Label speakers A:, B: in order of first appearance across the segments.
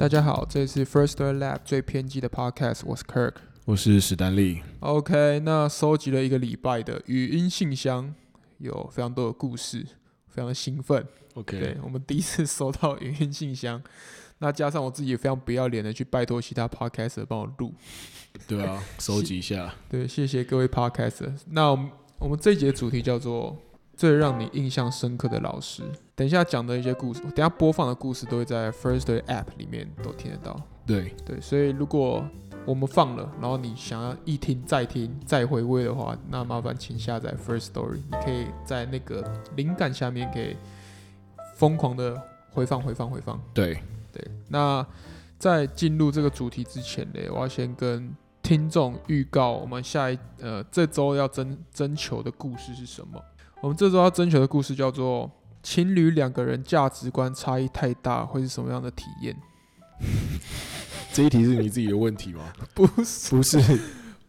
A: 大家好，这是 First Lab 最偏激的 Podcast，我是 Kirk。
B: 我是史丹利。
A: OK，那收集了一个礼拜的语音信箱，有非常多的故事，非常的兴奋。
B: OK，
A: 我们第一次收到语音信箱，那加上我自己也非常不要脸的去拜托其他 Podcaster 帮我录。
B: 对啊，收集一下。
A: 对，谢谢各位 Podcaster。那我们我们这一节的主题叫做最让你印象深刻的老师。等一下讲的一些故事，等一下播放的故事都会在 First Story App 里面都听得到。
B: 对，
A: 对，所以如果我们放了，然后你想要一听再听再回味的话，那麻烦请下载 First Story，你可以在那个灵感下面可以疯狂的回放、回放、回放。
B: 对，
A: 对，那在进入这个主题之前呢，我要先跟听众预告，我们下一呃这周要征征求的故事是什么？我们这周要征求的故事叫做情侣两个人价值观差异太大会是什么样的体验？
B: 这一题是你自己的问题吗？
A: 不是。
B: 不是，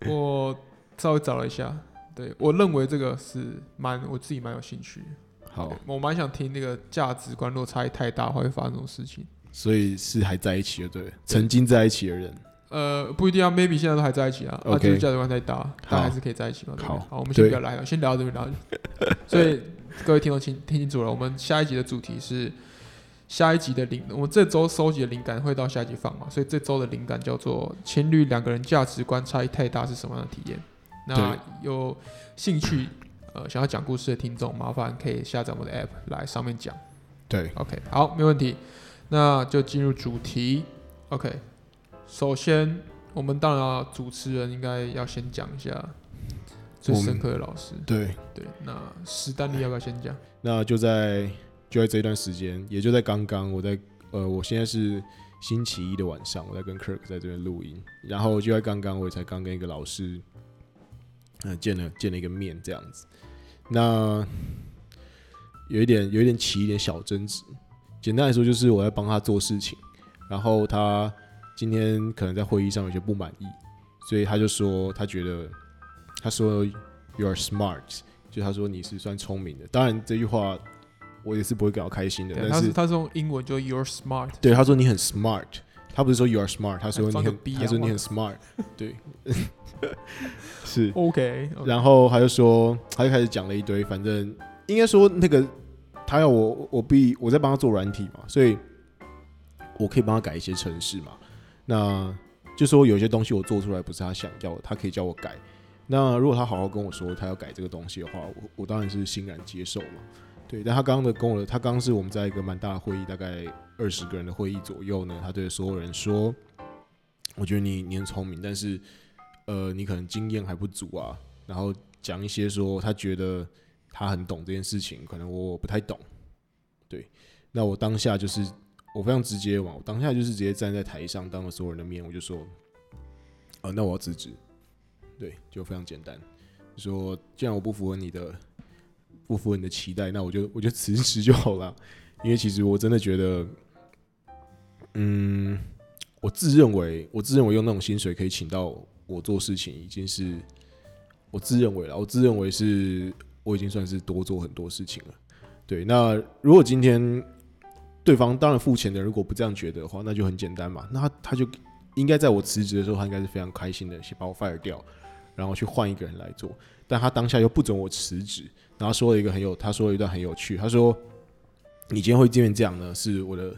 A: 我稍微找了一下，对我认为这个是蛮我自己蛮有兴趣。
B: 好，
A: 我蛮想听那个价值观落差异太大会发生什么事情。
B: 所以是还在一起的，对，曾经在一起的人。
A: 呃，不一定啊，maybe 现在都还在一起啊，啊就是价值观太大，但还是可以在一起嘛。对
B: 好
A: 好，我们先不要来了，先聊到这边聊。所以各位听众听听清楚了，我们下一集的主题是下一集的灵，我们这周收集的灵感会到下一集放嘛，所以这周的灵感叫做情侣两个人价值观差异太大是什么样的体验？那有兴趣呃想要讲故事的听众，麻烦可以下载我们的 app 来上面讲。
B: 对
A: ，OK，好，没问题，那就进入主题。OK，首先我们当然要主持人应该要先讲一下最深刻的老师。
B: 对，
A: 对，那史丹利要不要先讲？
B: 那就在就在这一段时间，也就在刚刚，我在呃，我现在是星期一的晚上，我在跟 Kirk 在这边录音，然后就在刚刚，我也才刚跟一个老师，呃，见了见了一个面这样子，那有一点有一点起一点小争执，简单来说就是我在帮他做事情，然后他今天可能在会议上有些不满意，所以他就说他觉得他说 you are smart，就他说你是算聪明的，当然这句话我也是不会感到开心的，但是
A: 他是用英文就 you are smart。
B: 对他说你很 smart，他不是说 you are smart，他说你很他说你很 smart，对，是
A: ，OK，
B: 然后他就说他就开始讲了一堆，反正应该说那个他要我我必我在帮他做软体嘛，所以我可以帮他改一些程式嘛，那就说有些东西我做出来不是他想要的，他可以叫我改。那如果他好好跟我说他要改这个东西的话，我我当然是欣然接受嘛。对，但他刚刚的跟我，他刚刚是我们在一个蛮大的会议，大概二十个人的会议左右呢。他对所有人说：“我觉得你你很聪明，但是呃，你可能经验还不足啊。”然后讲一些说他觉得他很懂这件事情，可能我不太懂。对，那我当下就是我非常直接嘛，我当下就是直接站在台上，当着所有人的面，我就说：“啊，那我要辞职。”对，就非常简单，说既然我不符合你的不符合你的期待，那我就我就辞职就好了。因为其实我真的觉得，嗯，我自认为我自认为用那种薪水可以请到我做事情，已经是我自认为了，我自认为是我已经算是多做很多事情了。对，那如果今天对方当然付钱的如果不这样觉得的话，那就很简单嘛，那他他就应该在我辞职的时候，他应该是非常开心的，先把我 fire 掉，然后去换一个人来做。但他当下又不准我辞职，然后说了一个很有，他说了一段很有趣，他说：“你今天会见面这样呢，是我的，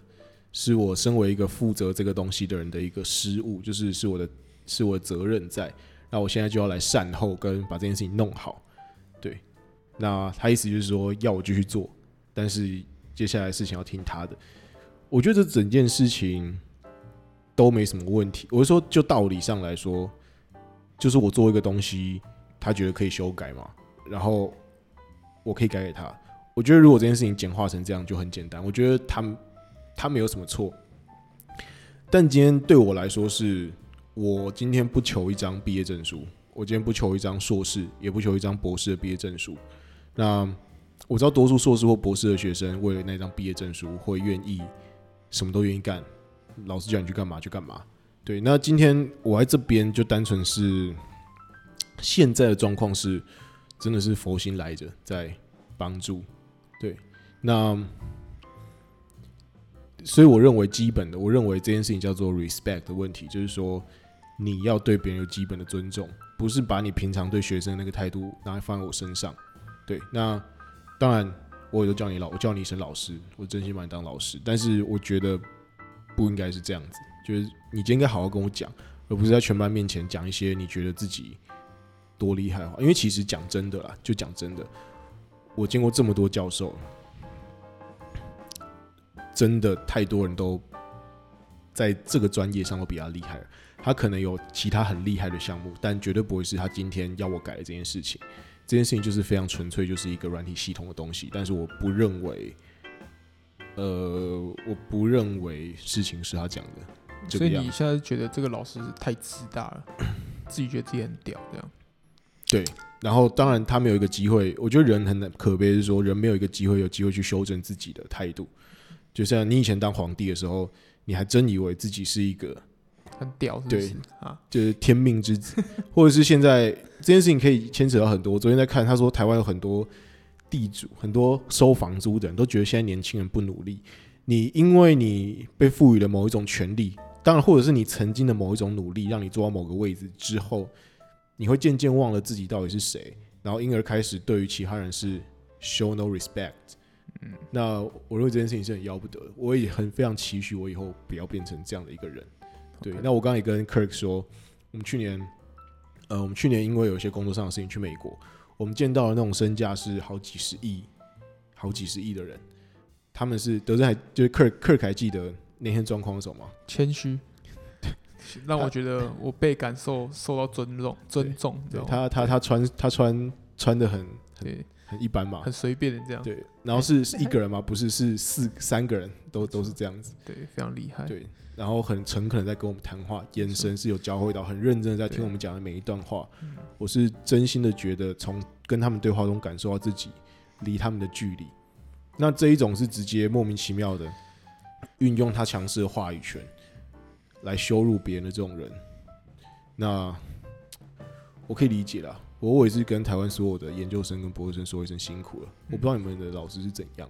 B: 是我身为一个负责这个东西的人的一个失误，就是是我的，是我的责任在。那我现在就要来善后，跟把这件事情弄好。对，那他意思就是说要我继续做，但是接下来事情要听他的。我觉得这整件事情都没什么问题。我是说，就道理上来说，就是我做一个东西。”他觉得可以修改嘛，然后我可以改给他。我觉得如果这件事情简化成这样就很简单。我觉得他他没有什么错，但今天对我来说是，我今天不求一张毕业证书，我今天不求一张硕士，也不求一张博士的毕业证书。那我知道多数硕士或博士的学生为了那张毕业证书会愿意什么都愿意干，老师叫你去干嘛就干嘛。对，那今天我在这边就单纯是。现在的状况是，真的是佛心来着，在帮助。对，那所以我认为基本的，我认为这件事情叫做 respect 的问题，就是说你要对别人有基本的尊重，不是把你平常对学生那个态度拿来放在我身上。对，那当然我也都叫你老，我叫你一声老师，我真心把你当老师，但是我觉得不应该是这样子，就是你今天该好好跟我讲，而不是在全班面前讲一些你觉得自己多厉害的话。因为其实讲真的啦，就讲真的，我见过这么多教授，真的太多人都在这个专业上都比他厉害了。他可能有其他很厉害的项目，但绝对不会是他今天要我改的这件事情。这件事情就是非常纯粹，就是一个软体系统的东西。但是我不认为，呃，我不认为事情是他讲的
A: 所以。你现在觉得这个老师太自大了，自己觉得自己很屌，这样。
B: 对，然后当然他没有一个机会，我觉得人很难可悲，是说人没有一个机会有机会去修正自己的态度。就像你以前当皇帝的时候，你还真以为自己是一个
A: 很屌，是不
B: 对
A: 啊？
B: 就是天命之子，或者是现在这件事情可以牵扯到很多。我昨天在看，他说台湾有很多地主、很多收房租的人都觉得现在年轻人不努力。你因为你被赋予了某一种权利，当然或者是你曾经的某一种努力，让你做到某个位置之后，你会渐渐忘了自己到底是谁，然后因而开始对于其他人是 show no respect。嗯，那我认为这件事情是很要不得的，我也很非常期许我以后不要变成这样的一个人。对那我刚刚也跟 Kirk 说，我们去年，呃，我们去年因为有一些工作上的事情去美国，我们见到了那种身价是好几十亿、好几十亿的人，他们是德正还就是 Kirk Kirk 还记得那天状况是什么吗？
A: 谦虚，让我觉得我被感受受到尊重，尊重，
B: 他他他穿他穿穿的很
A: 对
B: 很一般嘛
A: 很，随便的这样，
B: 对，然后是是一个人吗？不是，是四三个人都都是这样子，
A: 对，非常厉害，
B: 对，然后很诚恳的在跟我们谈话，眼神是有交汇到，很认真的在听我们讲的每一段话。
A: 嗯
B: 我是真心的觉得从跟他们对话中感受到自己离他们的距离。那这一种是直接莫名其妙的运用他强势的话语权来羞辱别人的这种人，那我可以理解啦。我我也是跟台湾所有的研究生跟博士生说一声辛苦了。我不知道你们的老师是怎样。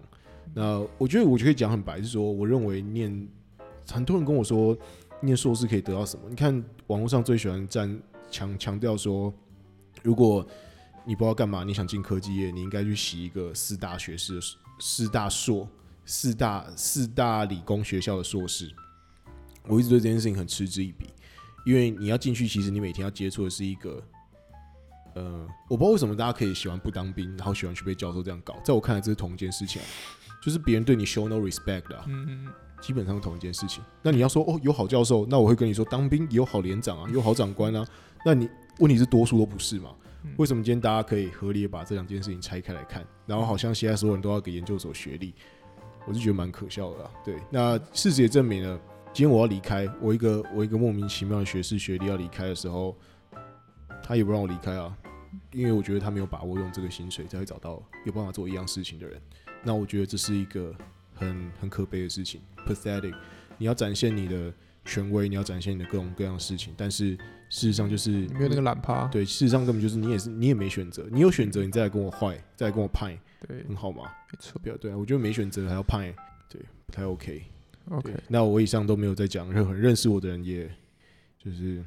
B: 那我觉得我就可以讲很白，是说我认为念很多人跟我说念硕士可以得到什么？你看网络上最喜欢站强强调说，如果你不知道干嘛，你想进科技业，你应该去洗一个四大学士四大硕、四大四大理工学校的硕士。我一直对这件事情很嗤之以鼻，因为你要进去，其实你每天要接触的是一个，呃，我不知道为什么大家可以喜欢不当兵，然后喜欢去被教授这样搞，在我看来这是同一件事情啊，就是别人对你 show no respect 的、啊，
A: 嗯嗯，
B: 基本上是同一件事情。那你要说哦，有好教授，那我会跟你说，当兵也有好连长啊，有好长官啊。那你问题是多数都不是嘛？
A: 嗯
B: 为什么今天大家可以合理的把这两件事情拆开来看，然后好像现在所有人都要给研究所学历，我是觉得蛮可笑的啦。对，那事实也证明了，今天我要离开，我一个我一个莫名其妙的学士学历要离开的时候，他也不让我离开啊，因为我觉得他没有把握用这个薪水才会找到有办法做一样事情的人。那我觉得这是一个很很可悲的事情，pathetic。你要展现你的权威，你要展现你的各种各样的事情，但是事实上就是
A: 你没有那个懒趴，
B: 对，事实上根本就是你也是你也没选择，你有选择，你再来跟我坏，再来跟我派，
A: 对，
B: 很好吗？
A: 没错
B: 不要对啊，我觉得没选择还要派，对，不太 OK。
A: ，OK，
B: 那我以上都没有在讲任何认识我的人，也就是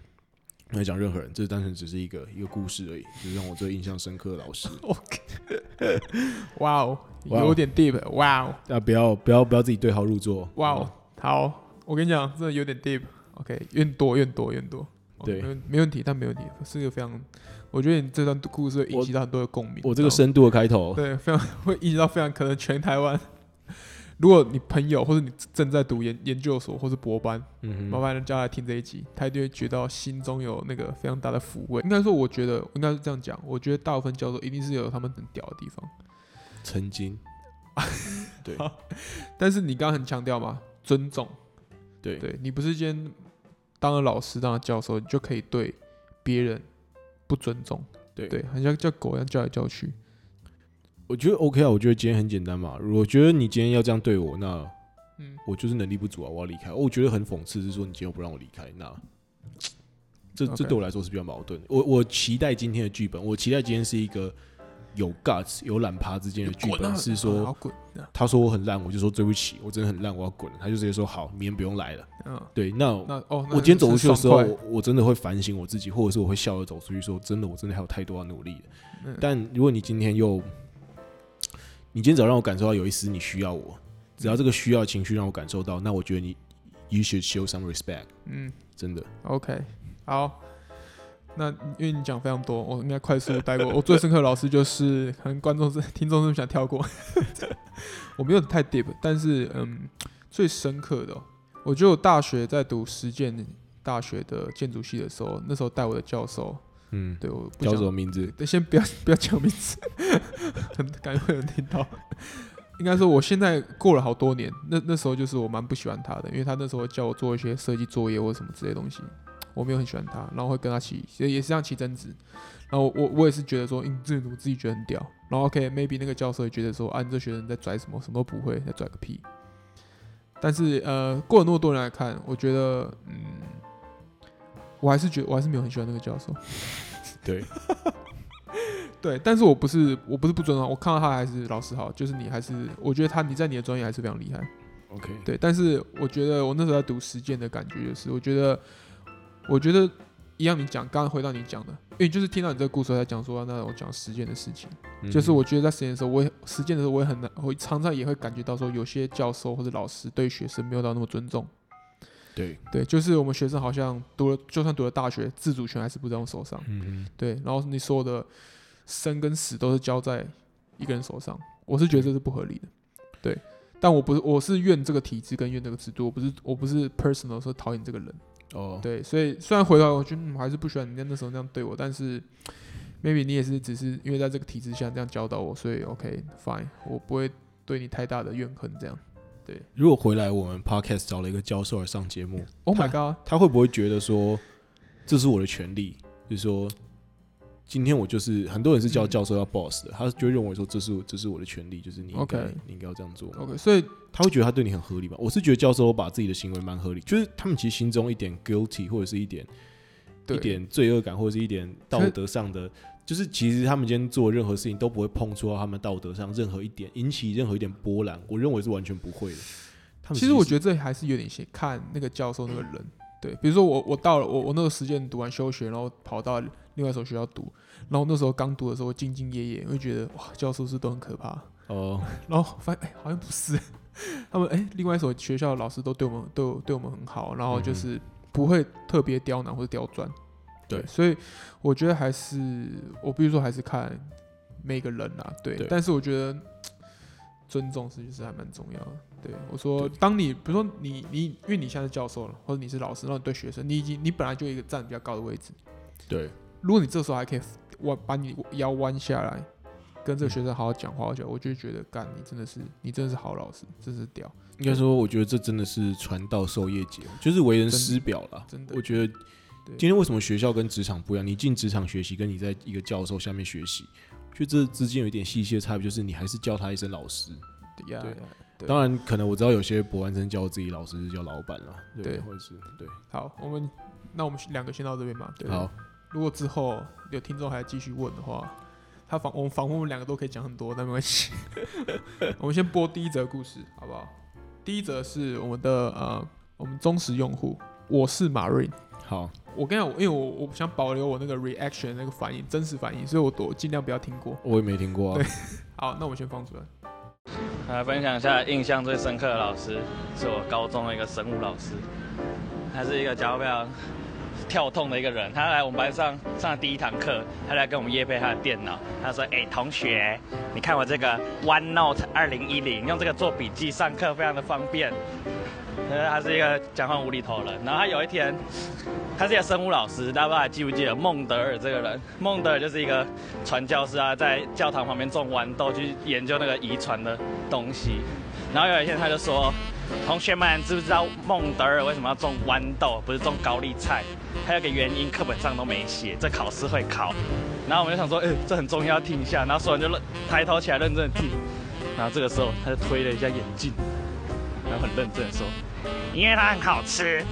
B: 没有讲任何人，这单纯只是一个一个故事而已，就是让我最印象深刻的老师。
A: OK，哇哦，有点 deep，哇哦，
B: 啊不要不要不要自己对号入座，
A: 哇哦
B: 好
A: 我跟你讲，真的有点 deep。OK，愿多愿多愿多，哦
B: 对
A: 没问题，但没问题，是一个非常，我觉得你这段故事会引起到很多的共鸣。
B: 我这个深度的开头，
A: 对，非常 会引起到非常可能全台湾，如果你朋友或者你正在读研研究所或是博班，
B: 嗯，
A: 麻烦人家来听这一集，他一定会觉得心中有那个非常大的抚慰。应该说，我觉得应该是这样讲，我觉得大部分教授一定是有他们很屌的地方，
B: 曾经，对。
A: 但是你刚刚很强调嘛，尊重，
B: 对。
A: 对你不是今天当了老师当了教授，你就可以对别人不尊重，
B: 对。
A: 对，很像叫狗一样叫来叫去，
B: 我觉得 OK 啊，我觉得今天很简单嘛。我觉得你今天要这样对我，那
A: 嗯，
B: 我就是能力不足啊，我要离开。我觉得很讽刺，是说你今天又不让我离开，那这这对我来说是比较矛盾的。我我期待今天的剧本，我期待今天是一个有 guts 有懒趴之间的剧本是
A: 好
B: 说，
A: 滚，
B: 他说我很烂，我就说对不起，我真的很烂，我要滚了。他就直接说好，明天不用来了。
A: 嗯，
B: 对，那
A: 那哦，
B: 我今天走出去的时候，我我真的会反省我自己，或者是我会笑着走出去说，真的，我真的还有太多要努力了。
A: 嗯
B: 但如果你今天又，你今天只要让我感受到有一丝你需要我，只要这个需要情绪让我感受到，那我觉得你 you should show some respect，
A: 嗯
B: 真的。
A: ，OK，好。那因为你讲非常多，我应该快速地带过。我最深刻的老师就是，可能观众是听众是想跳过，我没有太 deep，但是嗯，最深刻的哦、我觉得我大学在读实践大学的建筑系的时候，那时候带我的教授，
B: 嗯，
A: 对我不
B: 叫
A: 讲
B: 什么名字？
A: 对，先不要 不要讲名字，很感觉会有人听到。应该说，我现在过了好多年，那那时候就是我蛮不喜欢他的，因为他那时候叫我做一些设计作业或什么之类的东西，我没有很喜欢他，然后会跟他起，也也是这样起争执。然后我我也是觉得说，嗯，这我自己觉得很屌。然后 OK，maybe、那个教授也觉得说，啊，你这学生在拽什么，什么都不会，在拽个屁。但是呃，过了那么多年来看，我觉得，嗯，我还是觉得我还是没有很喜欢那个教授。
B: 对，
A: 对，但是我不是我不是不尊重，我看到他还是老师好，就是你还是我觉得他你在你的专业还是非常厉害。
B: OK，
A: 对，但是我觉得我那时候在读实践的感觉就是，我觉得我觉得一样，你讲刚刚回到你讲的，因为就是听到你这个故事在讲说，那我讲实践的事情，
B: 嗯
A: 就是我觉得在实践的时候，我也实践的时候我也很难，我常常也会感觉到说，有些教授或者老师对学生没有到那么尊重。
B: 对，
A: 对，就是我们学生好像读了，就算读了大学，自主权还是不在我手上。
B: 嗯
A: 对，然后你所有的生跟死都是交在一个人手上，我是觉得这是不合理的。对，但我不是，我是怨这个体制跟怨这个制度，我不是，我不是 personal 说讨厌这个人。
B: 哦，
A: 对，所以虽然回来我觉得、嗯、我还是不喜欢你那时候那样对我，但是 maybe 你也是只是因为在这个体制下这样教导我，所以 OK fine，我不会对你太大的怨恨这样。
B: 如果回来我们 Podcast 找了一个教授来上节目
A: ，Oh my god，
B: 他会不会觉得说这是我的权利？就是说，今天我就是很多人是叫
A: 嗯
B: 教授要 boss 的，他就认为说这是我这是我的权利，就是你应该
A: OK
B: 你应该要这样做。
A: OK，所以
B: 他会觉得他对你很合理吧？我是觉得教授把自己的行为蛮合理，就是他们其实心中一点 guilty 或者是一点
A: 对
B: 一点罪恶感，或者是一点道德上的，就是其实他们今天做任何事情都不会碰触到他们道德上任何一点，引起任何一点波澜。我认为是完全不会的。他们
A: 其实我觉得这还是有点先看那个教授那个人，对，比如说我我到了我我那个时间读完休学，然后跑到另外一所学校读，然后那时候刚读的时候兢兢业业，会觉得哇教授是都很可怕，
B: 哦，
A: 然后发现哎、好像不是，他们哎、另外一所学校的老师都对我们都对我们很好，然后就是不会特别刁难或者刁钻，
B: 对
A: 所以我觉得还是我必须说还是看每个人啦，对，
B: 对
A: 但是我觉得尊重是就是还蛮重要的。对我说，当你比如说你你因为你现在是教授了，或者你是老师，然后你对学生，你已经你本来就一个站比较高的位置，
B: 对，
A: 如果你这时候还可以弯把你腰弯下来，跟这个学生好好讲话，我觉得我就觉得干你真的是你真的是好老师，真是屌，
B: 应该说，我觉得这真的是传道授业解，就是为人师表了。
A: 真的
B: 我觉得
A: 对
B: 今天为什么学校跟职场不一样？你进职场学习，跟你在一个教授下面学习，就这之间有一点细细的差别，就是你还是叫他一声老师。对
A: 呀呀对
B: 当然，可能我知道有些博完生叫自己老师是叫老板了，对，
A: 对
B: 或者是对。
A: 好，我们那我们两个先到这边嘛，对。
B: 好，
A: 如果之后有听众还继续问的话，他访我们访问我们两个都可以讲很多，但没关系。我们先播第一则故事，好不好？第一则是我们的呃，我们忠实用户，我是马瑞。
B: 好，
A: 我跟你讲，因为我我想保留我那个 reaction 那个反应，真实反应，所以我我尽量不要听过。
B: 我也没听过啊。
A: 对 好，那我们先放出来。
C: 来分享一下印象最深刻的老师，是我高中的一个生物老师，他是一个讲话非常跳痛的一个人。他来我们班上上的第一堂课，他来跟我们夜配他的电脑。他说：“哎、同学，你看我这个 OneNote 二零一零，用这个做笔记上课非常的方便。”呃，他是一个讲话无厘头的人。然后他有一天，他是一个生物老师，大家不知道还记不记得孟德尔这个人？孟德尔就是一个传教士啊，在教堂旁边种豌豆去研究那个遗传的东西。然后有一天他就说：“同学们，知不知道孟德尔为什么要种豌豆，不是种高丽菜？还有个原因，课本上都没写，这考试会考。”然后我们就想说：“哎、这很重要，听一下。”然后所有人就认抬头起来认真的听。然后这个时候他就推了一下眼镜，然后很认真的说：“因为它很好吃。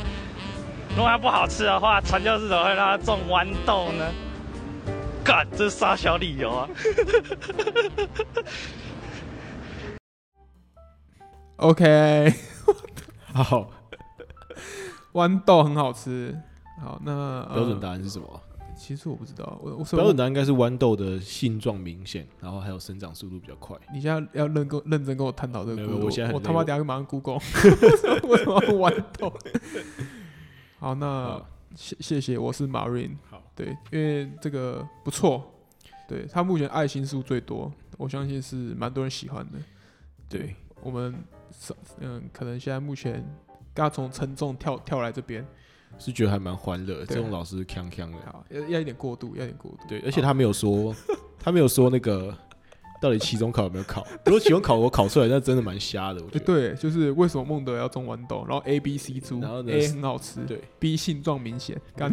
C: 如果它不好吃的话，传教士怎么会让它种豌豆呢？”干，这是傻小理由啊！
A: OK，
B: 好，
A: 豌豆很好吃。好，那、呃
B: 标准答案是什么？
A: 其实我不知道，我我
B: 标准答案应该是豌豆的性状明显，然后还有生长速度比较快。
A: 你现在要认跟认真跟我探讨这个
B: 我现在
A: 我他妈
B: 累
A: 等下马上 Google，为什么要豌豆？好，那谢谢谢，我是 Marine。
B: 好，
A: 对，因为这个不错，对他目前爱心数最多，我相信是蛮多人喜欢的。
B: 对，
A: 我们是嗯，可能现在目前刚从称重跳跳来这边，
B: 是觉得还蛮欢乐这种老师锵锵的，
A: 好，要要一点过度，要一点过度。
B: 对，而且他没有说，他没有说那个到底期中考有没有考。如果期中考我考出来，那真的蛮瞎的，我觉
A: 哎，
B: 得。
A: 对，就是为什么孟德要种豌豆，然后 A B C 猪
B: 然后呢
A: ，A 很好吃，
B: 对
A: ，，B 性状明显，干，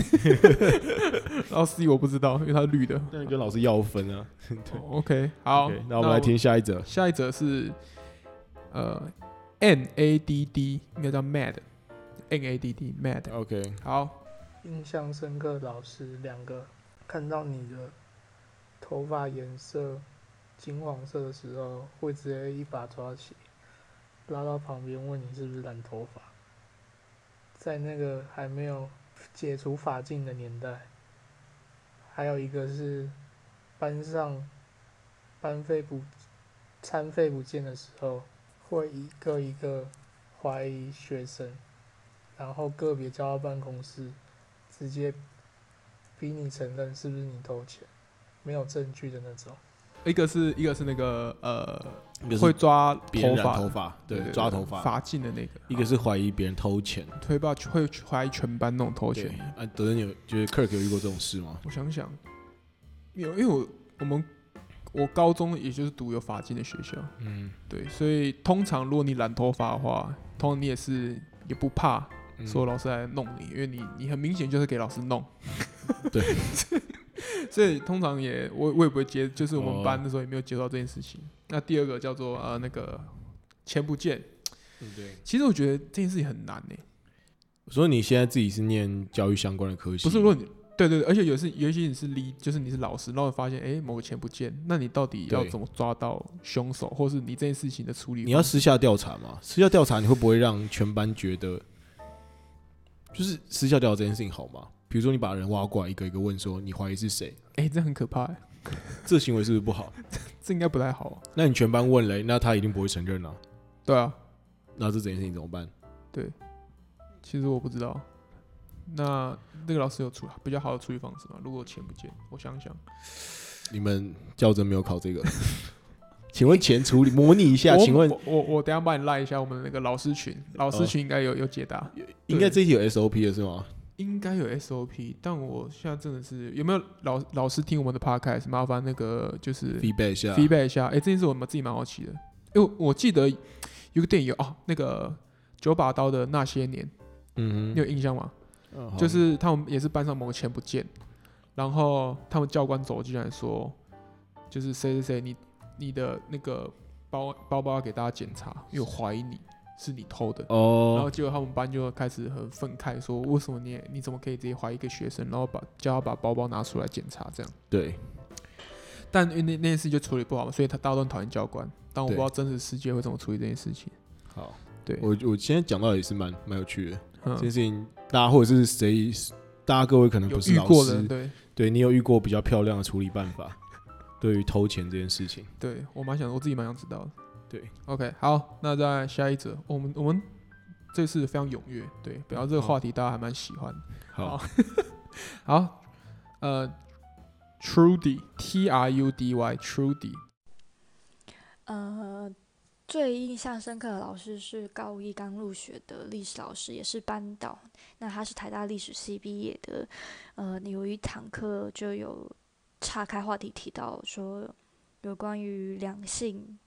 A: 然后 C 我不知道，因为它是绿的。
B: 那跟老师要分啊。
A: 对 OK，好
B: 那我们来听下一则。
A: 下一则是呃 N A D D，应该叫 Mad，N A D D Mad。
B: OK，
A: 好，
D: 印象深刻，老师两个看到你的头发颜色金黄色的时候，会直接一把抓起，拉到旁边问你是不是染头发。在那个还没有解除法禁的年代，还有一个是班上班费不餐费不见的时候，会一个一个怀疑学生，然后个别叫到办公室，直接逼你承认是不是你偷钱，没有证据的那种。
A: 一个是一个是那个呃会抓
B: 别人
A: 头发的，
B: 头发，对，抓头发。
A: 发髻的那个，
B: 一个是怀疑别人偷钱，
A: 推吧会怀疑全班那种偷钱。
B: 啊，德仁有就是 Kirk 有遇过这种事吗？
A: 我想想，有因为我我们我高中也就是读有法进的学校，
B: 嗯，
A: 对，所以通常如果你染头发的话，通常你也是也不怕
B: 嗯
A: 说老师来弄你，因为你你很明显就是给老师弄。
B: 对，
A: 所以通常也我我也不会接，就是我
B: 哦
A: 们班那时候也没有接到这件事情。那第二个叫做呃那个钱不见，
B: 嗯对。
A: 其实我觉得这件事情很难呢、
B: 所以你现在自己是念教育相关的科系，
A: 不是，如果你对对对，而且有时有一些你是离，就是你是老师，然后发现哎、诶某个钱不见，那你到底要怎么抓到凶手，或是你这件事情的处理？
B: 你要私下调查嘛？私下调查你会不会让全班觉得，就是私下调这件事情好吗？比如说你把人挖过来，一个一个问说你怀疑是谁，
A: 哎、这很可怕、欸，
B: 这行为是不是不好？
A: 这应该不太好、啊。
B: 那你全班问嘞，那他一定不会承认啊。
A: 对啊，
B: 那这整件事情怎么办？
A: 对其实我不知道。那那个老师有处比较好的处理方式吗？如果钱不见，我想想，
B: 你们较真没有考这个？请问前处理模拟一下，请问
A: 我我我等下帮你拉一下我们那个老师群，老师
B: 哦
A: 群应该有有解答，
B: 应该这一题有 SOP 的是吗？
A: 应该有 SOP，但我现在真的是有没有老老师听我们的 podcast？麻烦那个就是
B: feedback 一下
A: feedback 一下。哎、这件事我们自己蛮好奇的，因为我记得有个电影有哦，那个九把刀的那些年，
B: 嗯
A: 你有印象吗？就是他们也是班上某个钱不见，然后他们教官走进来说，就是谁谁谁，你你的那个包包包要给大家检查，因为我怀疑你是你偷的。哦然后
B: 哦，
A: 结果他们班就开始很愤慨，说为什么你你怎么可以直接怀疑一个学生，然后把叫他把包包拿出来检查这样？
B: 对，
A: 但因为那那件事就处理不好嘛，所以他大家都讨厌教官。但我不知道真实世界会怎么处理这件事情。
B: 好，
A: 对，
B: 我我今天讲到也是蛮蛮有趣的，这件
A: 嗯，
B: 事情大家或者是谁，大家各位可能不是老师，
A: 对
B: 对你有遇过比较漂亮的处理办法，对于偷钱这件事情，
A: 对，我蛮想我自己蛮想知道的。
B: 对
A: ，OK，好，那再下一则，我们我们这次非常踊跃，对，表示这个
B: 好
A: 话题大家还蛮喜欢。
B: 好，
A: 好，呃，Trudy T R U D Y Trudy，
E: 呃，最印象深刻的老师是高一刚入学的历史老师，也是班导。那他是台大历史系毕业的。呃，有一堂课就有岔开话题提到说，有关于两性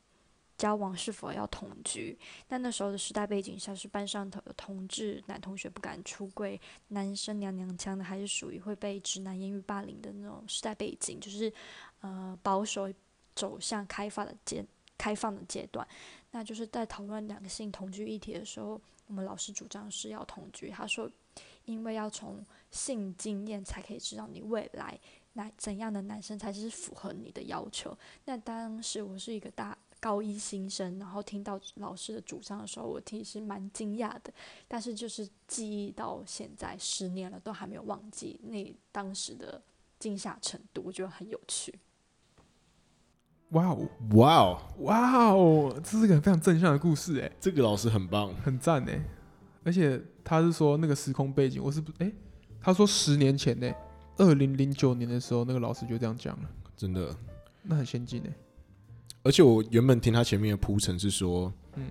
E: 交往是否要同居。但那时候的时代背景下是班上头有同志男同学不敢出柜，男生娘娘腔的，还是属于会被直男言语霸凌的那种时代背景，就是呃保守走向开发的阶开放的阶段，那就是在讨论两性同居议题的时候，我们老师主张是要同居。他说，因为要从性经验才可以知道你未来男怎样的男生才是符合你的要求。那当时我是一个大高一新生，然后听到老师的主张的时候，我其实蛮惊讶的，但是就是记忆到现在十年了，都还没有忘记那当时的惊吓程度，我觉得很有趣。
A: 哇哦，
B: 哇哦，
A: 哇哦，这是个非常正向的故事哎，
B: 这个老师很棒，
A: 很赞哎，而且他是说那个时空背景，我是不哎，他说十年前呢，二零零九年的时候，那个老师就这样讲了，
B: 真的，
A: 那很先进哎。
B: 而且我原本听他前面的铺陈是说，嗯，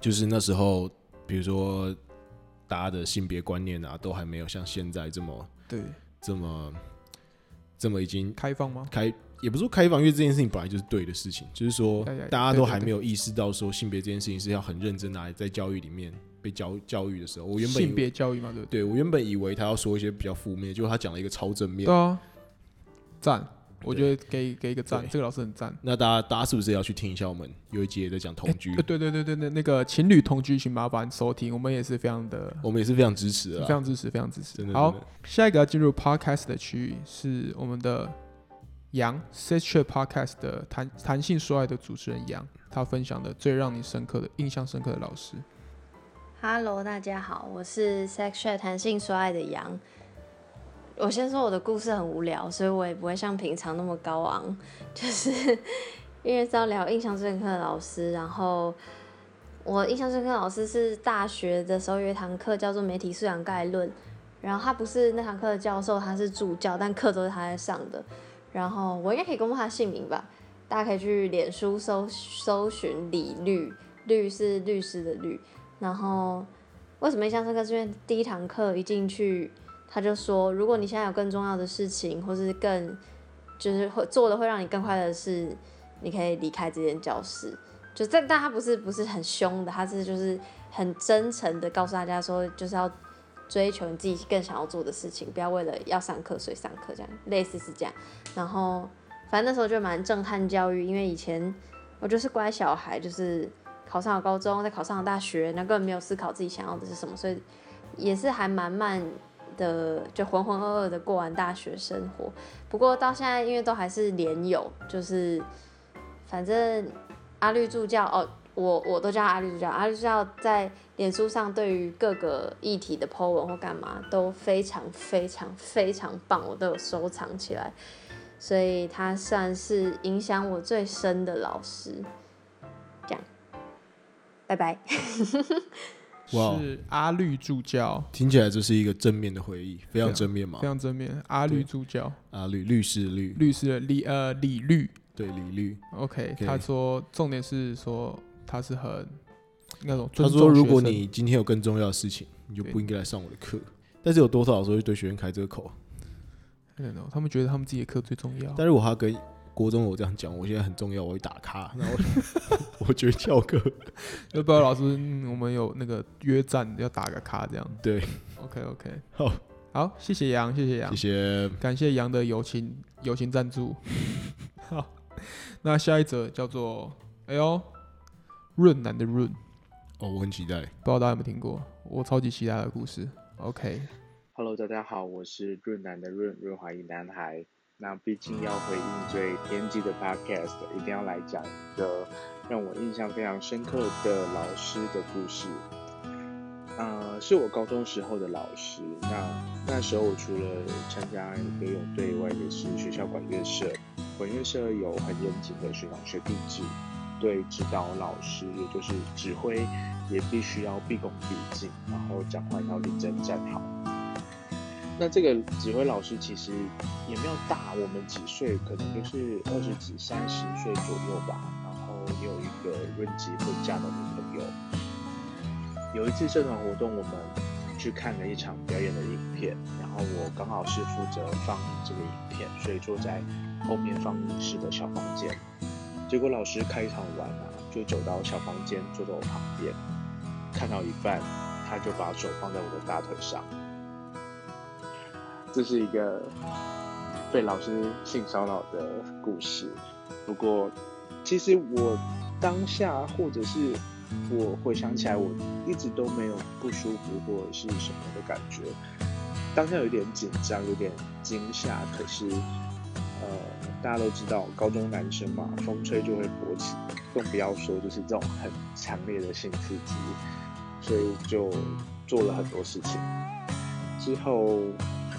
B: 就是那时候，比如说大家的性别观念啊，都还没有像现在这么
A: 对，
B: 这么这么已经
A: 开放吗？
B: 开。也不是说开放，因为这件事情本来就是对的事情，就是说大家都还没有意识到说性别这件事情是要很认真拿来在教育里面被教教育的时候，我原本
A: 性别教育嘛，对
B: 对？我原本以为他要说一些比较负面，结果他讲了一个超正面，
A: 对啊，赞。我觉得给给一个赞，这个老师很赞。
B: 那大家大家是不是要去听一下我们有一节在讲同居？
A: 对对对对对，那个情侣同居，请麻烦收听，我们也是非常的，
B: 我们也是非常支持的，
A: 非常支持，非常支持。好，下一个要进入 podcast 的区域是我们的杨 s e x t r a podcast 的弹弹性说爱的主持人杨，他分享的最让你深刻的印象深刻的老师。
F: Hello，大家好，我是 s e x t r a 弹性说爱的杨。我先说我的故事很无聊，所以我也不会像平常那么高昂，就是因为是要聊印象深刻的老师。然后我印象深刻的老师是大学的时候有一堂课叫做媒体素养概论，然后他不是那堂课的教授，他是助教，但课都是他在上的。然后我应该可以公布他姓名吧？大家可以去脸书搜搜寻李律，律是律师的律。然后为什么印象深刻？是因为第一堂课一进去。他就说，如果你现在有更重要的事情，或是更就是会做的会让你更快乐的事，你可以离开这间教室。就但但他不是不是很凶的，他是就是很真诚的告诉大家说，就是要追求你自己更想要做的事情，不要为了要上课所以上课这样，类似是这样。然后反正那时候就蛮震撼教育，因为以前我就是乖小孩，就是考上了高中，再考上了大学，那根本没有思考自己想要的是什么，所以也是还蛮慢。的就浑浑噩噩的过完大学生活，不过到现在因为都还是连友，就是反正阿绿助教哦，我我都叫阿绿助教，阿绿助教在脸书上对于各个议题的 po 文或干嘛都非常非常非常棒，我都有收藏起来，所以他算是影响我最深的老师，这样，拜拜。
A: 是阿绿助教，
B: 听起来这是一个正面的回忆，非常正面嘛，
A: 非常正面。阿绿助教，
B: 阿绿律师律
A: 律师的李呃李律，
B: 对李律。
A: OK，他说重点是说他是很那种，
B: 他说如果你今天有更重要的事情，你就不应该来上我的课。但是有多少老师会对学员开这个口？
A: 他们觉得他们自己的课最重要。
B: 但是我还跟。国中我这样讲，我现在很重要，我会打卡。然后 我觉得翘课，
A: 要不知道老师，我们有那个约战要打个卡这样。
B: 对
A: ，OK OK，
B: 好，
A: 好，谢谢杨，谢谢杨，
B: 谢谢，
A: 感谢杨的友情友情赞助。好，那下一则叫做哎呦润南的润，
B: 哦，我很期待，
A: 不知道大家有没有听过，我超级期待的故事。
G: OK，Hello，大家好，我是润南的润润华一男孩。那毕竟要回应最编辑的 podcast，一定要来讲一个让我印象非常深刻的老师的故事。呃，是我高中时候的老师。那那时候我除了参加游泳队外，也是学校管乐社。管乐社有很严谨的学长学弟制，对指导老师，也就是指挥，也必须要毕恭毕敬，然后讲话要立正站好。那这个指挥老师其实也没有大我们几岁，可能就是二十几、三十岁左右吧。然后也有一个润结婚嫁的女朋友。有一次社团活动，我们去看了一场表演的影片，然后我刚好是负责放映这个影片，所以坐在后面放映室的小房间。结果老师开场完啊，就走到小房间坐在我旁边，看到一半，他就把手放在我的大腿上。这是一个被老师性骚扰的故事。不过，其实我当下或者是我回想起来，我一直都没有不舒服或者是什么的感觉。当下有点紧张，有点惊吓，可是呃，大家都知道高中男生嘛，风吹就会勃起，更不要说就是这种很强烈的性刺激，所以就做了很多事情。之后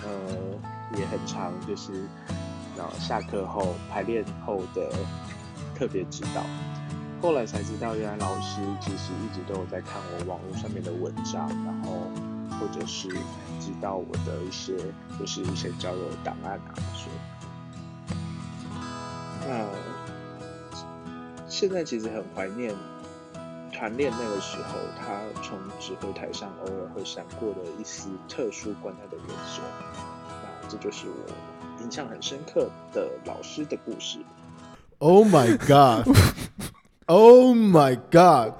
G: 呃也很长，就是然后下课后排练后的特别指导。后来才知道，原来老师其实一直都有在看我网络上面的文章，然后或者是知道我的一些就是一些交友档案啊，所以。那现在其实很怀念团练那个时候，他从指挥台上偶尔会闪过的一丝特殊关爱的眼神。那这就是我印象很深刻的老师的故事。
B: Oh my god! Oh my god!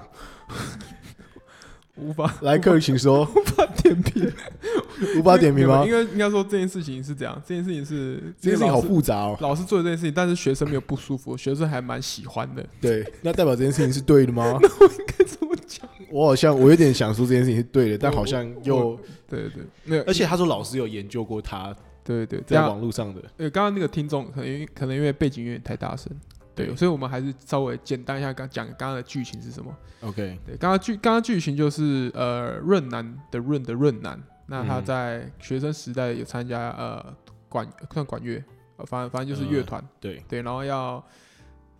A: 无法
B: 来，客请说，
A: 无法点评，
B: 无法点评吗
A: 应？该应该说这件事情是这样，这件事情是
B: 这件事情好
A: 复
B: 复杂哦。
A: 老师做的这件事情，但是学生没有不舒服，学生还蛮喜欢的。
B: 对，那代表这件事情是对的吗？
A: 那我应该怎么讲？
B: 我好像我有点想说这件事情是对的，但好像又，
A: 对对对，没有，
B: 而且他说老师有研究过他
A: 对对对，
B: 在网络上的，
A: 呃，刚刚那个听众可能因为可能因为背景有点太大声，对，所以我们还是稍微简单一下刚讲刚刚的剧情是什么。
B: OK，
A: 对，刚刚剧刚刚剧情就是呃润南的润的润南，那他
B: 嗯。
A: 在学生时代有参加呃管算管乐，呃反正反正就是乐团，
B: 对，
A: 对，然后要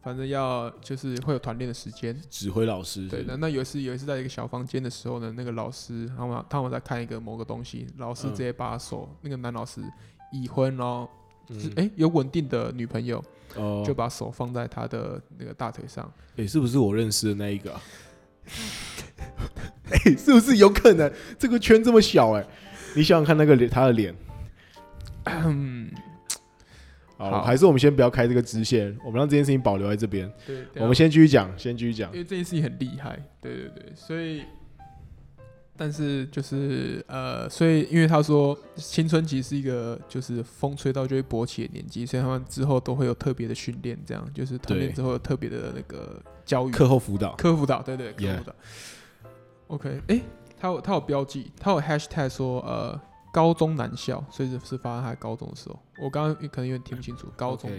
A: 反正要就是会有团练的时间，
B: 指挥老师，
A: 对，那那有一次有一次在一个小房间的时候呢，那个老师他们他们在看一个某个东西，老师
B: 嗯。
A: 直接把手、那个男老师已婚，然后是有稳定的女朋友，
B: 哦，
A: 就把手放在他的那个大腿上，
B: 诶，是不是我认识的那一个啊？哎、是不是有可能？这个圈这么小、哎，你想想看那个脸，他的脸。
A: 嗯，
B: 好，
A: 好
B: 还是我们先不要开这个支线，我们让这件事情保留在这边。我们先继续讲，先继续讲
A: 因。为这件事情很厉害，对对对，所以，但是就是呃，所以因为他说青春期是一个就是风吹到就会勃起的年纪，所以他们之后都会有特别的训练，这样就是团练之后有特别的那个教育。
B: 课后辅导，
A: 课后辅导，对对，科
B: Yeah
A: 辅导。OK，哎、他有他有标记，他有 hashtag 说呃高中男校，所以是是发生他高中的时候，我刚刚可能有点听不清楚，高中。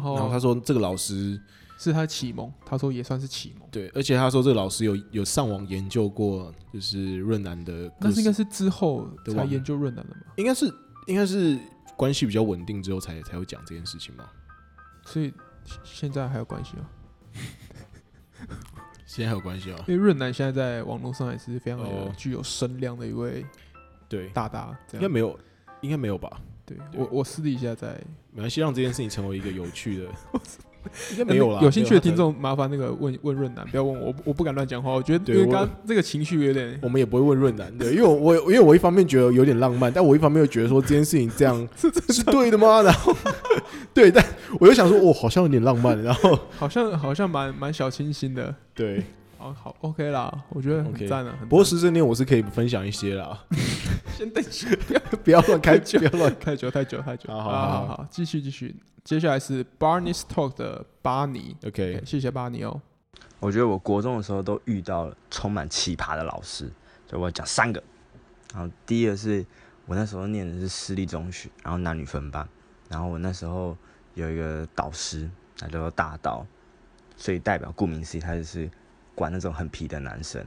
A: 后
B: 然后他说这个老师
A: 是他启蒙，他说也算是启蒙。
B: 对，而且他说这个老师有有上网研究过，就是润南的各式，
A: 那是应该是之后才研究润南的嘛，
B: 应该是应该是关系比较稳定之后才才会讲这件事情嘛。
A: 所以现现在还有关系吗？
B: 现在还有关系哦。
A: 因为润南现在在网络上也是非常具有声量的一位
B: 对，
A: 大大，这样
B: 应该没有，应该没有吧？
A: 对
B: 对
A: 我我私底下在
B: 没关系，让这件事情成为一个有趣的，应该没有啦。
A: 有兴趣的听，众麻烦那个问问润南，不要问我，我我不敢乱讲话，我觉得因为刚刚这个情绪有点
B: 我们也不会问润南的，因为我我因为我一方面觉得有点浪漫，但我一方面又觉得说这件事情这样 是对的吗？然后对，但我又想说，哦，好像有点浪漫，然后
A: 好像好像蛮蛮小清新的，
B: 对，
A: 好好 OK 啦，我觉得很
B: OK
A: 赞啊。很
B: 不过
A: 赞
B: 师生恋我是可以分享一些啦，
A: 先等一下，
B: 不要乱开，
A: 太久。
B: 不要乱
A: 太久太久太久，
B: 好好
A: 好
B: 好。
A: 好，继续继续，接下来是 Barney's Talk 的巴尼。
B: OK，
A: 谢谢巴尼哦。
H: 我觉得我国中的时候都遇到了充满奇葩的老师，所以我讲三个。然后第一个是我那时候念的是私立中学，然后男女分班，然后我那时候有一个导师，他叫做大刀，所以代表顾名思义，他就是管那种很皮的男生。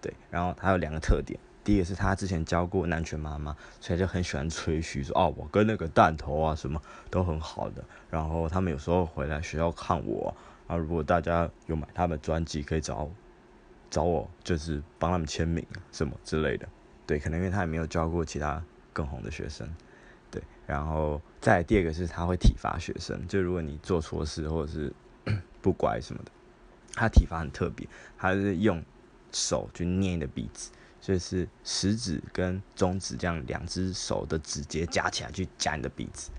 H: 对，然后他有两个特点，第一个是他之前教过男权妈妈，所以就很喜欢吹嘘说哦，我跟那个弹头啊什么都很好的。然后他们有时候回来学校看我啊，如果大家有买他们专辑，可以找找我，就是帮他们签名什么之类的。对，可能因为他也没有教过其他更红的学生。对，然后再第二个是他会体罚学生，就如果你做错事或者是 不乖什么的，他体罚很特别，他是用手去捏你的鼻子，所以是食指跟中指这样两只手的指节夹起来去夹你的鼻子，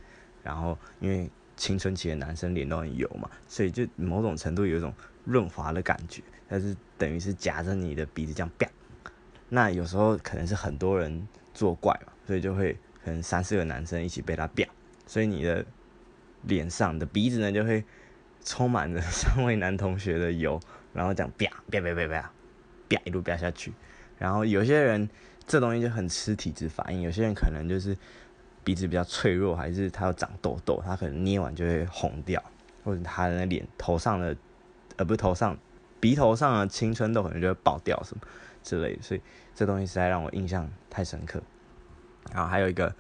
H: 然后因为青春期的男生脸都很油嘛，所以就某种程度有一种润滑的感觉，但是等于是夹着你的鼻子这样啪。那有时候可能是很多人作怪嘛，所以就会可能三四个男生一起被他啪，所以你的脸上的鼻子呢就会充满着 三位男同学的油，然后这样啪啪啪啪啪啪一路啪下去。然后有些人这东西就很吃体质反应。有些人可能就是鼻子比较脆弱，还是他要长痘痘，他可能捏完就会红掉，或者他的脸头上的呃不是头上鼻头上的青春痘可能就会爆掉什么之类的。所以这东西实在让我印象太深刻。然后还有一个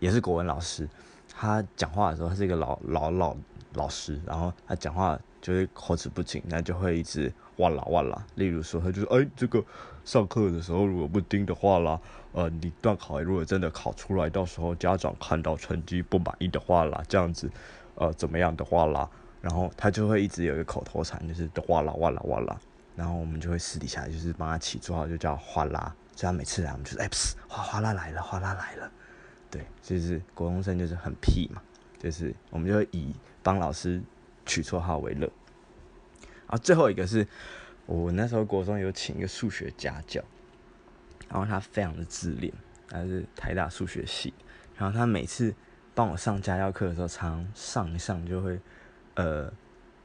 H: 也是国文老师，他讲话的时候他是一个老老老老师，然后他讲话就会口齿不清，那就会一直哇啦哇啦。例如说，他就是哎，这个上课的时候如果不盯的话啦，呃，你段考如果真的考出来，到时候家长看到成绩不满意的话啦，这样子，呃，怎么样的话啦，然后他就会一直有一个口头禅，就是哇啦哇啦哇啦。然后我们就会私底下就是帮他起绰号，就叫哗啦。所以他每次来，我们就是哎，哗哗啦来了，哗啦来了。对，就是国中生就是很屁嘛，就是我们就会以帮老师取绰号为乐。然后最后一个是我那时候国中有请一个数学家教，然后他非常的自恋，他是台大数学系，然后他每次帮我上家教课的时候，常上一上就会呃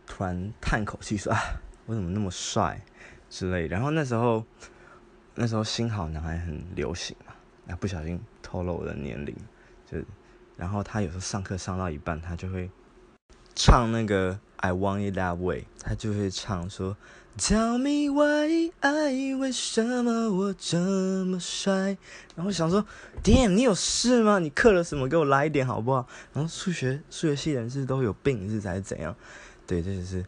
H: 突然叹口气说啊，我怎么那么帅之类。然后那时候。那时候新好男孩很流行嘛，那不小心透露我的年龄，就，然后他有时候上课上到一半，他就会唱那个 I Want It That Way，他就会唱说 Tell me why，爱为什么我这么帅？然后想说，Damn，你有事吗？你刻了什么？给我来一点好不好？然后数学数学系人士都有病是才是怎样？对，这就是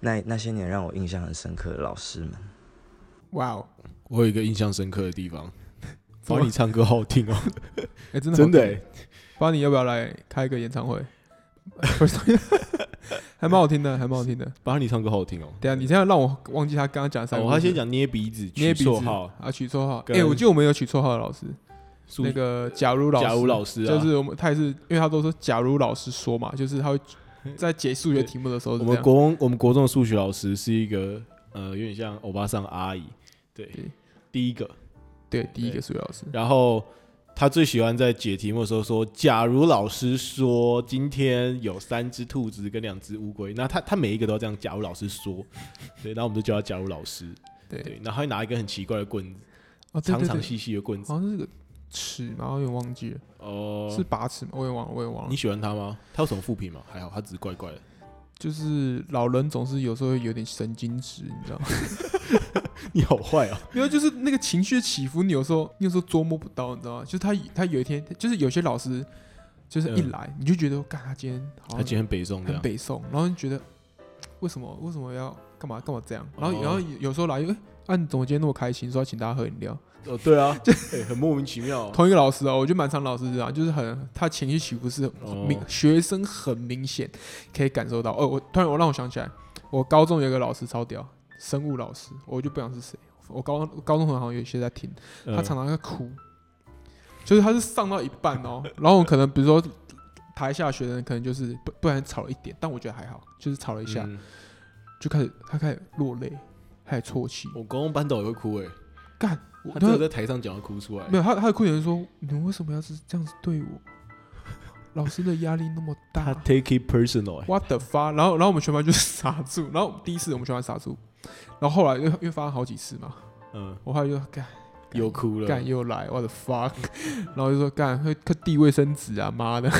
H: 那那些年让我印象很深刻的老师们。
A: 哇哦！
B: 我有一个印象深刻的地方，巴尼唱歌好听哦，
A: 哎，真的
B: 真的哎，
A: 巴尼要不要来开一个演唱会？还蛮好听的，还蛮好听的。
B: 巴尼唱歌好好听哦。
A: 对啊，你这样让我忘记他刚刚讲啥？
B: 我他先讲捏鼻子，
A: 捏鼻子
B: 号
A: 啊，取绰号。哎，我记得我们有取绰号的老师，那个假如老师，
B: 假如老师
A: 就是我们，他也是，因为他都说假如老师说嘛，就是他会在解数学题目的时候，我
B: 们国我们国中的数学老师是一个呃，有点像欧巴桑阿姨，对。第一个，
A: 对，第一个数学老师。
B: 然后他最喜欢在解题目的时候说：“假如老师说今天有三只兔子跟两只乌龟，那他他每一个都要这样。假如老师说，对，然后我们就叫他假如老师。对对，然后会拿一根很奇怪的棍子，长长细细的棍子，
A: 好像是个尺，然后有点忘记了。哦，是把尺吗？我也忘了，我也忘了。
B: 你喜欢他吗？他有什么副品吗？还好，他只是怪怪的。
A: 就是老人总是有时候有点神经质，你知道吗？
B: 你好坏啊！
A: 因为就是那个情绪的起伏，你有时候你有时候捉摸不到，你知道吗？就是他他有一天，就是有些老师就是一来，你就觉得，干他今天好，
B: 他今天北宋
A: 很北宋，然后你觉得为什么为什么要干嘛干嘛这样？然后然后有时候来，哎，啊你怎么今天那么开心，说要请大家喝饮料？
B: 哦，对啊，就很莫名其妙。
A: 同一个老师啊，我觉得满场老师这样，就是很他情绪起伏是明，学生很明显可以感受到。哦，我突然我让我想起来，我高中有一个老师超屌，生物老师，我就不想是谁。我高高中好像有些在听，他常常在哭，就是他是上到一半哦，然后可能比如说台下学生可能就是不不然吵了一点，但我觉得还好，就是吵了一下，就开始他开始落泪，开始啜泣。
B: 我高中班导也会哭哎，
A: 干。
B: 他真的在台上讲要哭出来，
A: 没有他他的哭点说：“你为什么要是这样子对我？老师的压力那么大。”
B: 他 take it personal。
A: What the fuck？然后然后我们全班就傻住，然后第一次我们全班傻住，然后后来又又发生好几次嘛。嗯，我后来就干
B: 又哭了，
A: 干又来，What the fuck？然后就说干会会递卫生纸啊，妈的，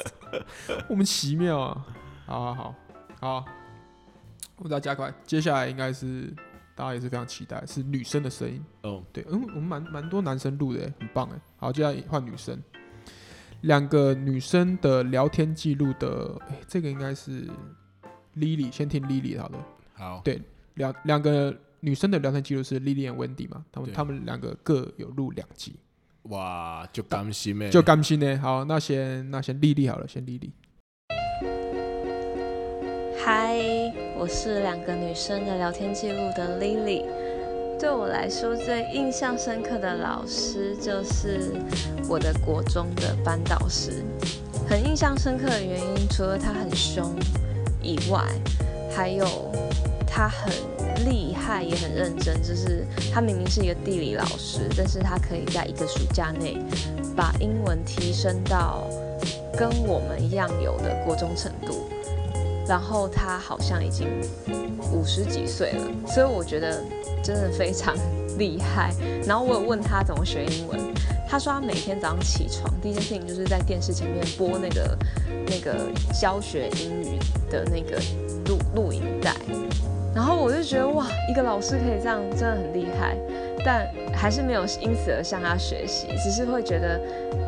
A: 莫名其妙啊！好好好好，我们再加快，接下来应该是。大家也是非常期待，是女生的声音哦。对，嗯，我们蛮蛮多男生录的，很棒哎。好，接下来换女生，两个女生的聊天记录的，哎，这个应该是 Lily，先听 Lily 好的。
B: 好，
A: 对，两两个女生的聊天记录是 Lily 和 Wendy 嘛，他们他们两个各有录两集。
B: 哇，就甘心咩，
A: 就甘心呢。好，那先那先 Lily 好了，先 Lily。
F: 嗨，我是两个女生的聊天记录的 Lily。对我来说，最印象深刻的老师就是我的国中的班导师。很印象深刻的原因，除了他很凶以外，还有他很厉害，也很认真。就是他明明是一个地理老师，但是他可以在一个暑假内把英文提升到跟我们一样有的国中程度。然后他好像已经五十几岁了，所以我觉得真的非常
I: 厉害。然后我有问他怎么学英文，他说他每天早上起床第一件事情就是在电视前面播那个那个教学英语的那个录录影带。然后我就觉得哇，一个老师可以这样，真的很厉害。但还是没有因此而向他学习，只是会觉得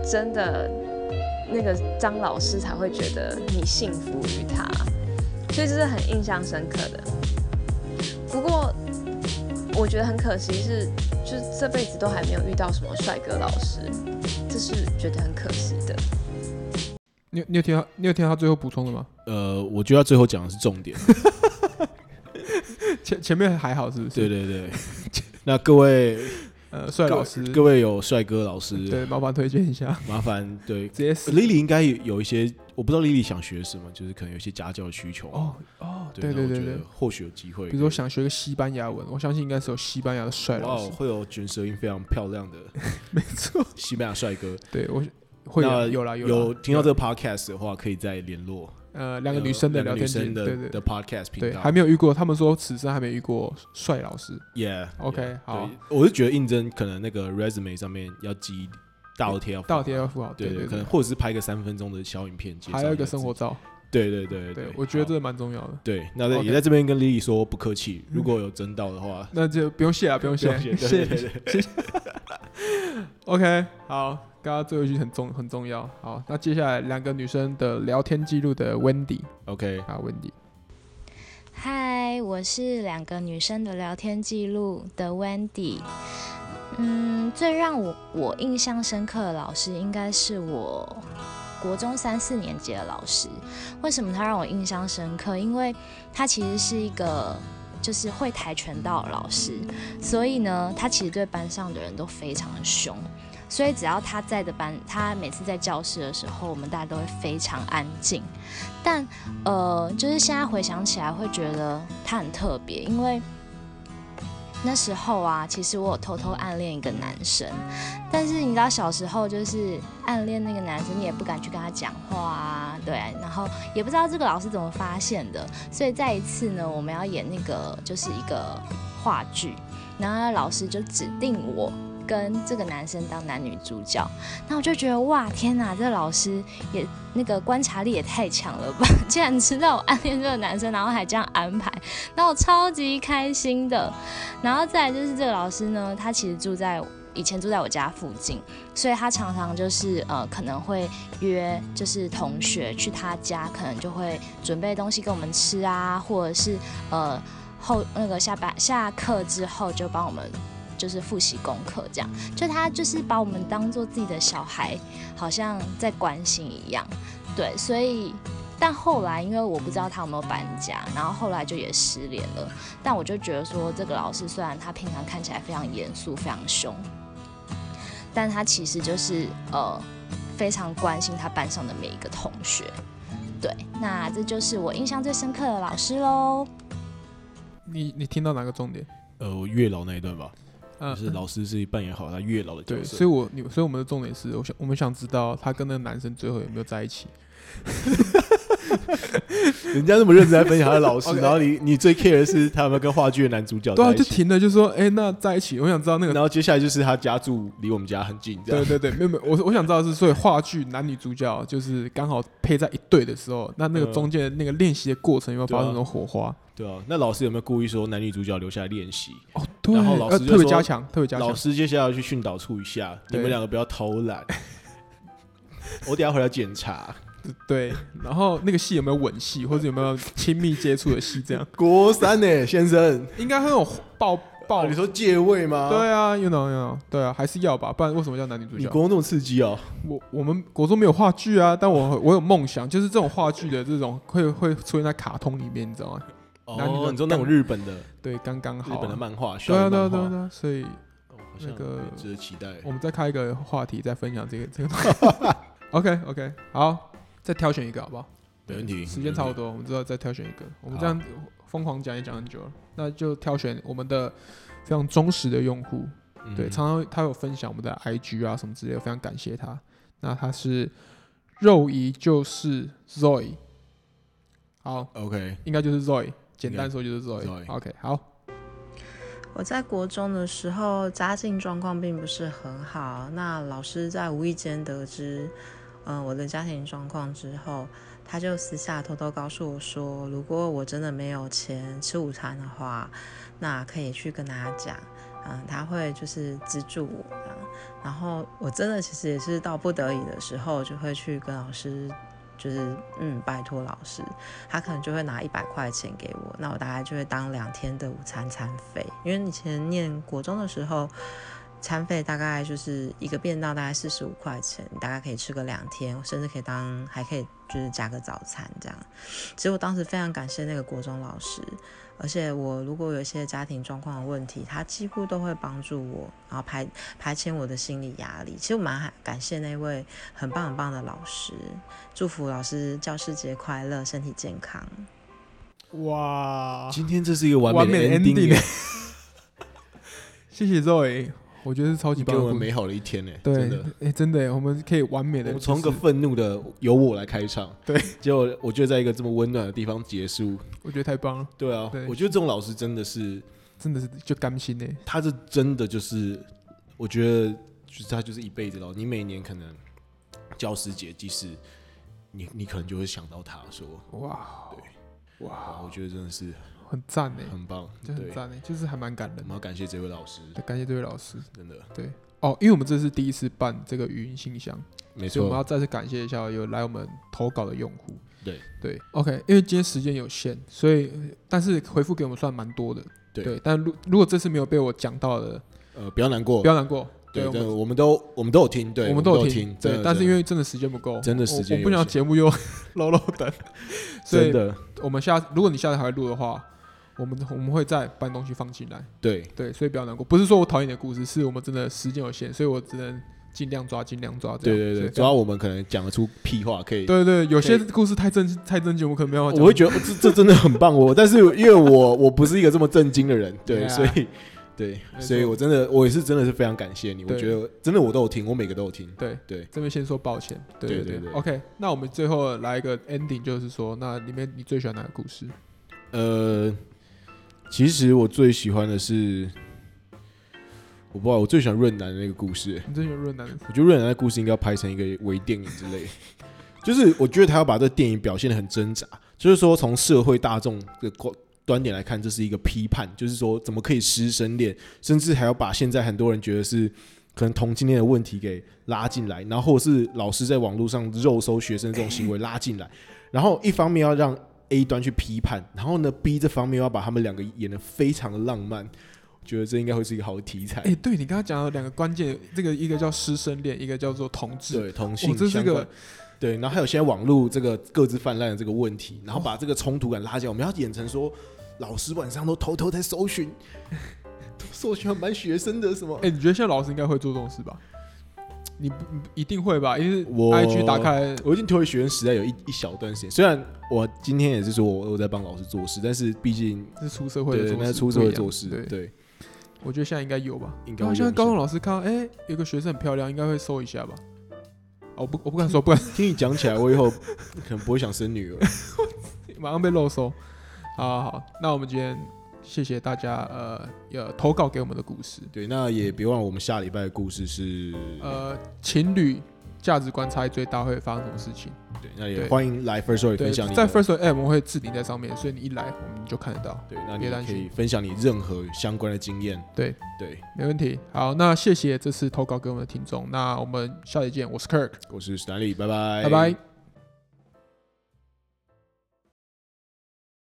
I: 真的那个张老师才会觉得你幸福于他，所以这是很印象深刻的。不过我觉得很可惜是，就是这辈子都还没有遇到什么帅哥老师，这是觉得很可惜的。
A: 你有你有听到你有听到他最后补充的吗？
B: 呃，我觉得最后讲的是重点。
A: 前前面还好是不是？
B: 对对对。那各位
A: 呃帅老师，
B: 各位有帅哥老师，
A: 对，麻烦推荐一下。
B: 麻烦对，
A: 直接
B: Lily 应该有一些，我不知道 Lily 想学什么，就是可能有些家教的需求。
A: 哦哦，对对对对，
B: 或许有机会。
A: 比如说想学个西班牙文，我相信应该是有西班牙的帅老师，
B: 会有卷舌音非常漂亮的，
A: 没错，
B: 西班牙帅哥。
A: 对我会有啦
B: 有
A: 有
B: 听到这个 podcast 的话，可以再联络。
A: 呃，两个女生的聊天
B: 的，
A: 对对
B: 的 podcast 频
A: 道，对，还没有遇过。他们说此生还没遇过帅老师。
B: Yeah，OK，
A: 好。
B: 我是觉得应征可能那个 resume 上面要记大头贴要
A: 大头贴要附好，对
B: 对，
A: 可
B: 能或者是拍个三分钟的小影片，
A: 还有一个生活照。
B: 对对对
A: 对，我觉得这个蛮重要的。
B: 对，那在也在这边跟 Lily 说不客气，如果有真到的话，
A: 那就不用谢啊，不用谢，
B: 谢谢谢谢。
A: OK，好。刚刚最后一句很重很重要，好，那接下来两个女生的聊天记录的 Wendy，OK，好，Wendy，
J: 嗨，我是两个女生的聊天记录的 Wendy，嗯，最让我我印象深刻的老师应该是我国中三四年级的老师，为什么他让我印象深刻？因为他其实是一个就是会跆拳道的老师，所以呢，他其实对班上的人都非常的凶。所以只要他在的班，他每次在教室的时候，我们大家都会非常安静。但呃，就是现在回想起来，会觉得他很特别，因为那时候啊，其实我有偷偷暗恋一个男生。但是你知道，小时候就是暗恋那个男生，你也不敢去跟他讲话啊，对。然后也不知道这个老师怎么发现的。所以再一次呢，我们要演那个就是一个话剧，然后老师就指定我。跟这个男生当男女主角，那我就觉得哇天哪，这老师也那个观察力也太强了吧！竟然知道我暗恋这个男生，然后还这样安排，那我超级开心的。然后再就是这个老师呢，他其实住在以前住在我家附近，所以他常常就是呃可能会约就是同学去他家，可能就会准备东西给我们吃啊，或者是呃后那个下班下课之后就帮我们。就是复习功课，这样就他就是把我们当做自己的小孩，好像在关心一样。对，所以但后来因为我不知道他有没有搬家，然后后来就也失联了。但我就觉得说，这个老师虽然他平常看起来非常严肃、非常凶，但他其实就是呃非常关心他班上的每一个同学。对，那这就是我印象最深刻的老师喽。
A: 你你听到哪个重点？
B: 呃，月老那一段吧。就是老师是扮演好他月老的角
A: 色，对，所以我你所以我们的重点是，我想我们想知道他跟那个男生最后有没有在一起。
B: 人家那么认真在分享他的老师，然后你你最 care 的是他有没有跟话剧的男主角？
A: 对啊，就停了，就说哎，那在一起。我想知道那个，
B: 然后接下来就是他家住离我们家很近，这样
A: 对对对，没有没有，我我想知道是，所以话剧男女主角就是刚好配在一对的时候，那那个中间那个练习的过程有没有发生那种火花？
B: 对啊，那老师有没有故意说男女主角留下来练习？
A: 哦，对，
B: 然后老师
A: 特别加强，特别加强。
B: 老师接下来要去训导处一下，你们两个不要偷懒。我等下回来检查。
A: 对，然后那个戏有没有吻戏，或者有没有亲密接触的戏？这样。
B: 国三呢，先生，
A: 应该会有抱抱。
B: 你说借位吗？
A: 对啊，you know you know，对啊，还是要吧，不然为什么叫男女主角？你
B: 国中那么刺激哦。
A: 我我们国中没有话剧啊，但我我有梦想，就是这种话剧的这种会会出现在卡通里面，你知道吗？
B: 哦，你说那种日本的，
A: 对，刚刚好，
B: 日本的漫画，
A: 对啊，对啊，对啊，所以那个
B: 值得期待。
A: 我们再开一个话题，再分享这个这个。OK，OK，好，再挑选一个好不好？
B: 没问题，
A: 时间差不多，我们知道再挑选一个。我们这样疯狂讲也讲很久了，那就挑选我们的非常忠实的用户，对，常常他有分享我们的 IG 啊什么之类的，非常感谢他。那他是肉姨，就是 Zoe。好
B: ，OK，
A: 应该就是 Zoe。简单说就是 Zoe。OK，好。
K: 我在国中的时候，家境状况并不是很好。那老师在无意间得知，嗯、我的家庭状况之后，他就私下偷偷告诉我说，如果我真的没有钱吃午餐的话，那可以去跟他讲，嗯，他会就是资助我。然后我真的其实也是到不得已的时候，就会去跟老师。就是嗯，拜托老师，他可能就会拿一百块钱给我，那我大概就会当两天的午餐餐费。因为以前念国中的时候，餐费大概就是一个便当大概四十五块钱，你大概可以吃个两天，甚至可以当还可以就是加个早餐这样。其实我当时非常感谢那个国中老师，而且我如果有一些家庭状况的问题，他几乎都会帮助我，然后排排遣我的心理压力。其实我蛮感谢那位很棒很棒的老师，祝福老师教师节快乐，身体健康。
A: 哇，
B: 今天这是一个完
A: 完
B: 美的
A: 美的 ending，ending 谢谢 Zoe，我觉得是超级棒
B: 我们美好的一天呢。
A: 对
B: 真的，，
A: 哎、真的耶，我们可以完美的、
B: 我们从一个愤怒的由我来开场，
A: 对，
B: 结果我就在一个这么温暖的地方结束。
A: 我觉得太棒了，
B: 对啊，
A: 对
B: 我觉得这种老师真的是，
A: 真的是就甘心呢。
B: 他是真的就是，我觉得就是他就是一辈子了。你每年可能教师节，即使你你可能就会想到他说，
A: 哇，
B: 对，
A: 哇，
B: 我觉得真的是
A: 很赞呢，
B: 很棒，
A: 就很赞呢，就是还蛮感人的。
B: 我们。要感谢这位老师，
A: 对感谢这位老师，
B: 真的。
A: 对。哦，因为我们这是第一次办这个语音信箱，
B: 没
A: 所以我们要，再次感谢一下有来我们投稿的用户。
B: 对。
A: 对，OK，因为今天时间有限，所以呃但是回复给我们算蛮多的。
B: 对。
A: 但如如果这次没有被我讲到的，
B: 呃，不要难过。
A: 不，要难过。
B: 对，
A: 我们
B: 对，我们都我们都有听，对，
A: 我们
B: 都
A: 有听，对，但是因为真的时间不够，
B: 真的
A: 我我不想节目又 漏漏等，所
B: 的。
A: 我们下如果你下次还会录的话，我们我们会再搬东西放进来，
B: 对。
A: 对，所以不要难过，不是说我讨厌你的故事，是我们真的时间有限，所以我只能尽量抓，尽量抓，
B: 对对对，
A: 所以不要
B: 主要我们可能讲得出屁话，可以。
A: 对对，有些故事太正太正经，我可能没有。
B: 我会觉得这这真的很棒，我 但是因为我我不是一个这么正经的人，对所以对，所以我真的我也是真的是非常感谢你，我觉得真的我都有听，我每个都有听，
A: 对
B: 对，
A: 这边先说抱歉，对对
B: 对对。对。
A: OK，那我们最后来一个 ending，就是说，那里面你最喜欢哪个故事？
B: 呃，其实我最喜欢的是，我不知道，我最喜欢润南的那个故事，
A: 你最喜欢润南的？
B: 我觉得润南的故事应该要拍成一个微电影之类的，就是我觉得他要把这个电影表现的很挣扎，就是说从社会大众的观端点来看，这是一个批判，就是说怎么可以师生恋，甚至还要把现在很多人觉得是可能同性恋的问题给拉进来，然后或者是老师在网络上肉搜学生这种行为拉进来，然后一方面要让 A 端去批判，然后呢 B 这方面要把他们两个演的非常的浪漫。我觉得这应该会是一个好的题材。
A: 哎、对你刚刚讲的两个关键，这个一个叫师生恋，一个叫做同志。
B: 对同性
A: 哦这是个
B: 对，然后还有现在网络这个各自泛滥的这个问题，然后把这个冲突感拉起来，我们要演成说老师晚上都偷偷在搜寻，搜寻蛮学生的什么？
A: 哎、你觉得现在老师应该会做这种事吧？你一定会吧？因为
B: 我
A: IG 打开，
B: 我已经脱离学生时代有一一小段时间，虽然我今天也是说我我在帮老师做事，但是毕竟
A: 是出社会的做事，
B: 对那是出社会做事，
A: 对，
B: 对
A: 我觉得现在应该有吧。
B: 应该会有
A: 然后现在高中老师看到，哎、有个学生很漂亮，应该会搜一下吧？哦，不，我不敢说，不敢，
B: 听你讲起来，我以后可能不会想生女儿。
A: 马上被漏搜。好好好，那我们今天谢谢大家，呃，呃，投稿给我们的故事。
B: 对，那也别忘了我们下礼拜的故事是，
A: 呃，情侣价值观差异最大会发生什么事情？
B: 对，那也
A: 对
B: 欢迎来 First Story，分享你
A: 在 First App 我们会置顶在上面，所以你一来我们就看得到。
B: 对，那你可以，分享你任何相关的经验。
A: 对
B: 对，
A: 没问题。好，那谢谢这次投稿给我们的听众，那我们下期见，我是 Kirk，
B: 我是史丹利，拜拜，
A: 拜拜。